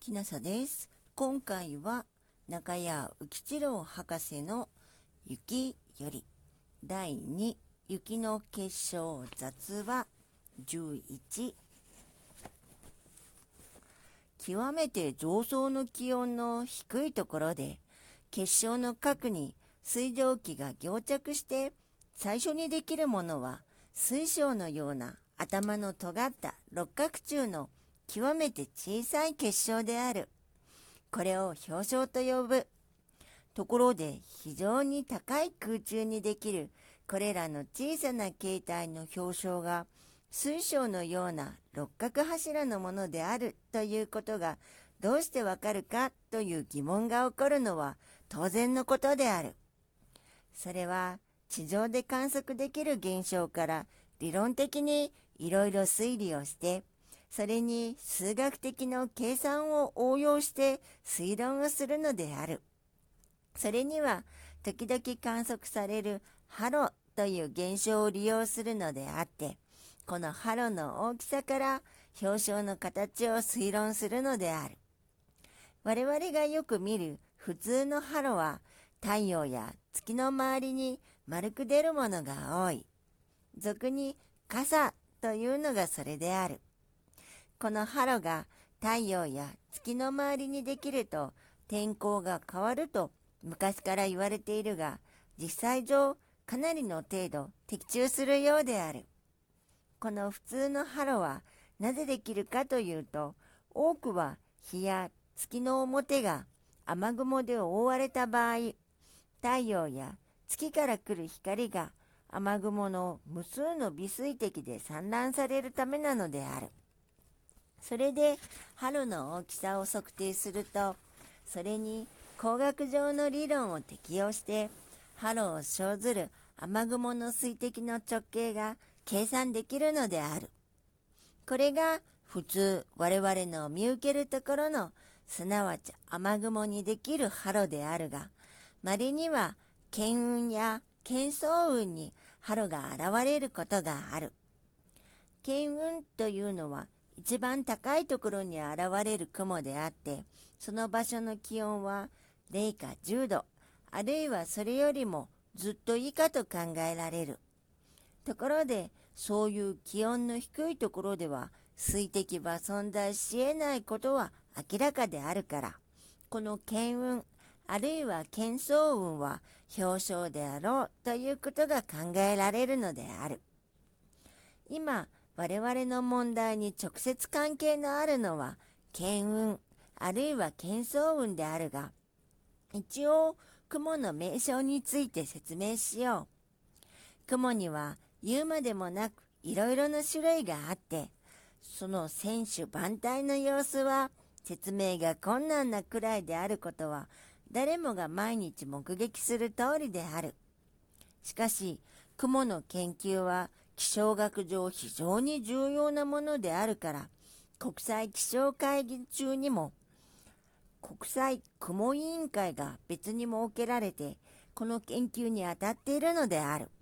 きなさです。今回は中谷浮吉郎博士の雪より第2雪の結晶雑話11極めて上層の気温の低いところで結晶の核に水蒸気が凝着して最初にできるものは水晶のような頭の尖った六角柱の極めて小さい結晶である。これを氷晶と呼ぶ。ところで非常に高い空中にできるこれらの小さな形態の氷晶が水晶のような六角柱のものであるということがどうしてわかるかという疑問が起こるのは当然のことである。それは地上で観測できる現象から理論的にいろいろ推理をしてそれに数学的の計算を応用して推論をするのである。それには時々観測されるハロという現象を利用するのであって、このハロの大きさから表彰の形を推論するのである。我々がよく見る普通のハロは太陽や月の周りに丸く出るものが多い。俗に傘というのがそれである。このハロが太陽や月の周りにできると天候が変わると昔から言われているが実際上かなりの程度的中するようである。この普通のハロはなぜできるかというと多くは日や月の表が雨雲で覆われた場合太陽や月から来る光が雨雲の無数の微水滴で散乱されるためなのである。それで春の大きさを測定するとそれに工学上の理論を適用して春を生ずる雨雲の水滴の直径が計算できるのである。これが普通我々の見受けるところのすなわち雨雲にできるハロであるが、稀には巻雲や巻層雲にハロが現れることがある。巻雲というのは一番高いところに現れる雲であって、その場所の気温は0か10度、あるいはそれよりもずっと以下と考えられる。ところで、そういう気温の低いところでは水滴は存在し得ないことは明らかであるから、この巻雲、あるいは巻層雲は表彰であろうということが考えられるのである。今、我々の問題に直接関係のあるのは巻雲、あるいは巻層雲であるが、一応、雲の名称について説明しよう。雲には言うまでもなくいろいろな種類があって、その選手万体の様子は説明が困難なくらいであることは誰もが毎日目撃する通りである。しかし、雲の研究は気象学上非常に重要なものであるから、国際気象会議中にも国際雲委員会が別に設けられて、この研究に当たっているのである。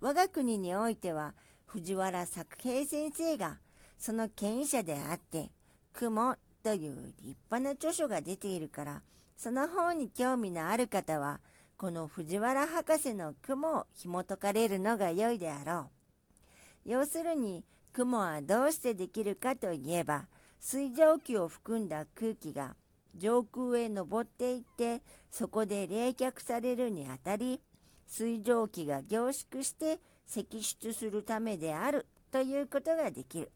我が国においては、藤原作平先生がその権威者であって、雲という立派な著書が出ているから、その本に興味のある方は、この藤原博士の雲を紐解かれるのが良いであろう。要するに、雲はどうしてできるかといえば、水蒸気を含んだ空気が上空へ登っていって、そこで冷却されるにあたり、水蒸気が凝縮して析出するためであるということができる。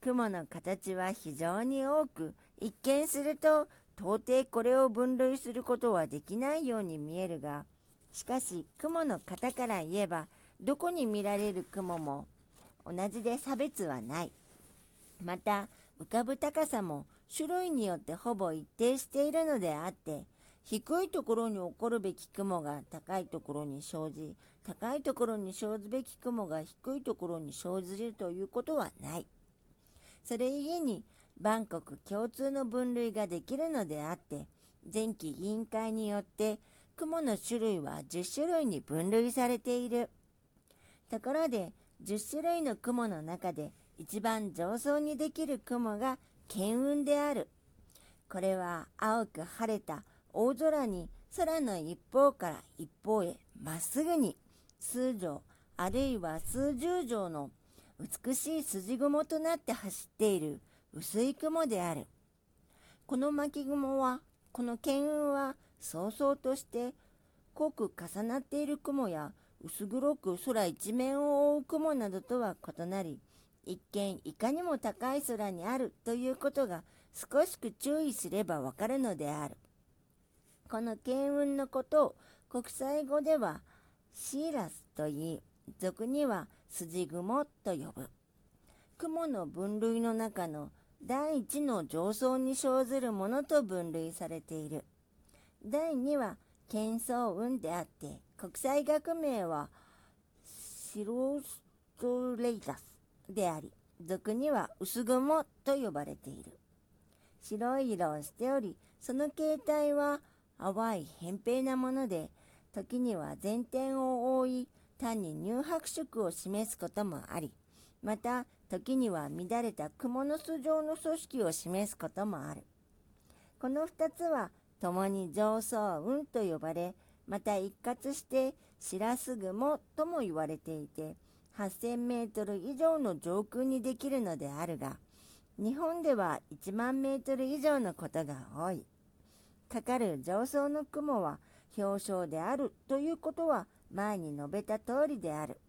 雲の形は非常に多く、一見すると到底これを分類することはできないように見えるが、しかし雲の型から言えば、どこに見られる雲も同じで差別はない。また、浮かぶ高さも種類によってほぼ一定しているのであって、低いところに起こるべき雲が高いところに生じ、高いところに生ずべき雲が低いところに生じるということはない。それゆえに、万国共通の分類ができるのであって、前期委員会によって、雲の種類は10種類に分類されている。ところで、10種類の雲の中で一番上層にできる雲が巻雲である。これは青く晴れた大空に空の一方から一方へまっすぐに数条あるいは数十条の美しい筋雲となって走っている薄い雲である。この巻雲は、この剣雲は、そうそうとして濃く重なっている雲や薄黒く空一面を覆う雲などとは異なり、一見いかにも高い空にあるということが少しく注意すればわかるのである。この剣雲のことを国際語ではシーラスと言い、俗には筋雲と呼ぶ。雲の分類の中の第一の上層に生ずるものと分類されている。第二は、喧騒雲であって、国際学名は、シロストレイタスであり、俗には薄雲と呼ばれている。白い色をしており、その形態は淡い扁平なもので、時には前転を覆い、単に乳白色を示すこともあり、また時には乱れた蜘蛛の巣状の組織を示すこともある。この二つは共に上層雲と呼ばれ、また一括してシラス雲とも言われていて、8000メートル以上の上空にできるのであるが、日本では1万メートル以上のことが多い。かかる上層の雲は表彰であるということは前に述べた通りである。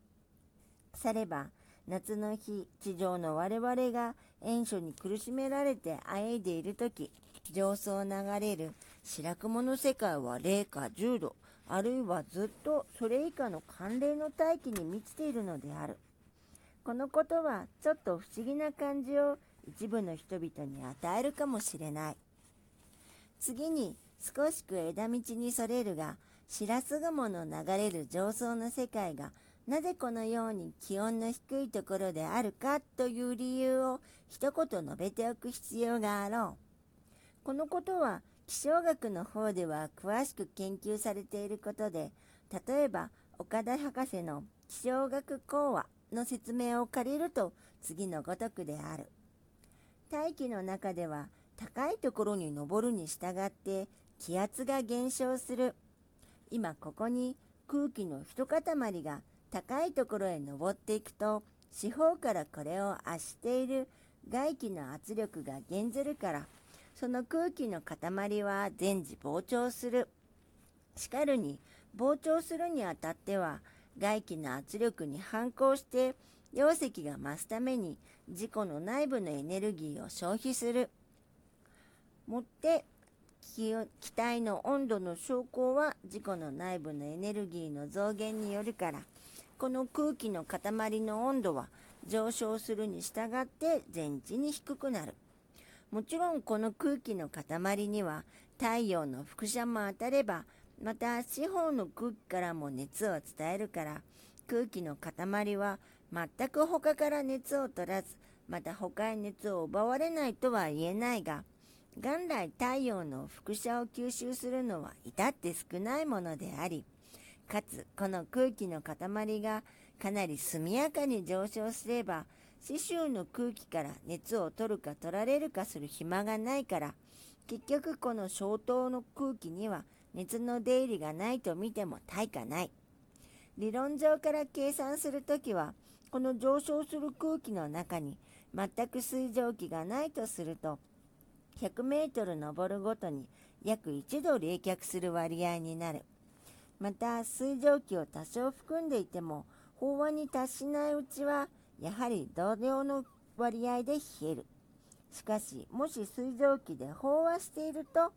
されば、夏の日、地上の我々が塩素に苦しめられてあえいでいる時、上層を流れる白雲の世界は零下10度、あるいはずっとそれ以下の寒冷の大気に満ちているのである。このことはちょっと不思議な感じを一部の人々に与えるかもしれない。次に少しく枝道にそれるが、シラス雲の流れる上層の世界がなぜこのように気温の低いところであるかという理由を一言述べておく必要があろう。このことは気象学の方では詳しく研究されていることで、例えば岡田博士の気象学講話の説明を借りると次のごとくである。大気の中では高いところに登るに従って気圧が減少する。今ここに空気の一塊が高いところへ登っていくと四方からこれを圧している外気の圧力が減ずるからその空気の塊は全時膨張する。しかるに膨張するにあたっては外気の圧力に反抗して容積が増すために自己の内部のエネルギーを消費する。もって気体の温度の昇降は自己の内部のエネルギーの増減によるからこの空気の塊の温度は上昇するに従って全地に低くなる。もちろんこの空気の塊には太陽の輻射も当たればまた四方の空気からも熱を伝えるから空気の塊は全く他から熱を取らずまた他へ熱を奪われないとは言えないが元来太陽の輻射を吸収するのは至って少ないものであり、かつこの空気の塊がかなり速やかに上昇すれば、四周の空気から熱を取るか取られるかする暇がないから、結局この消灯の空気には熱の出入りがないと見ても大化ない。理論上から計算するときは、この上昇する空気の中に全く水蒸気がないとすると、100メートル登るごとに約1度冷却する割合になる。また、水蒸気を多少含んでいても、飽和に達しないうちは、やはり同量の割合で冷える。しかし、もし水蒸気で飽和していると、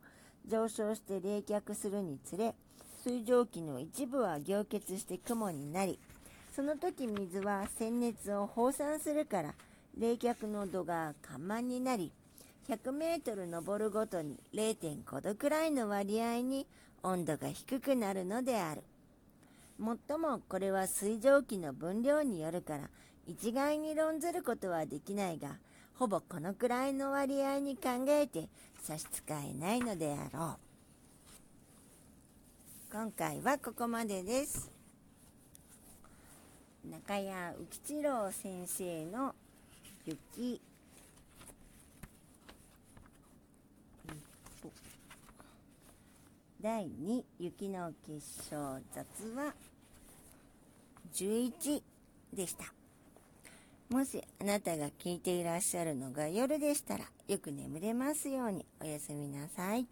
上昇して冷却するにつれ、水蒸気の一部は凝結して雲になり、その時水は鮮熱を放散するから、冷却の度が緩慢になり、100メートル登るごとに0.5度くらいの割合に温度が低くなるのである。もっともこれは水蒸気の分量によるから一概に論ずることはできないが、ほぼこのくらいの割合に考えて差し支えないのであろう。今回はここまでです。中谷浮吉郎先生の雪第2雪の結晶雑話11でした。もしあなたが聞いていらっしゃるのが夜でしたらよく眠れますようにおやすみなさい。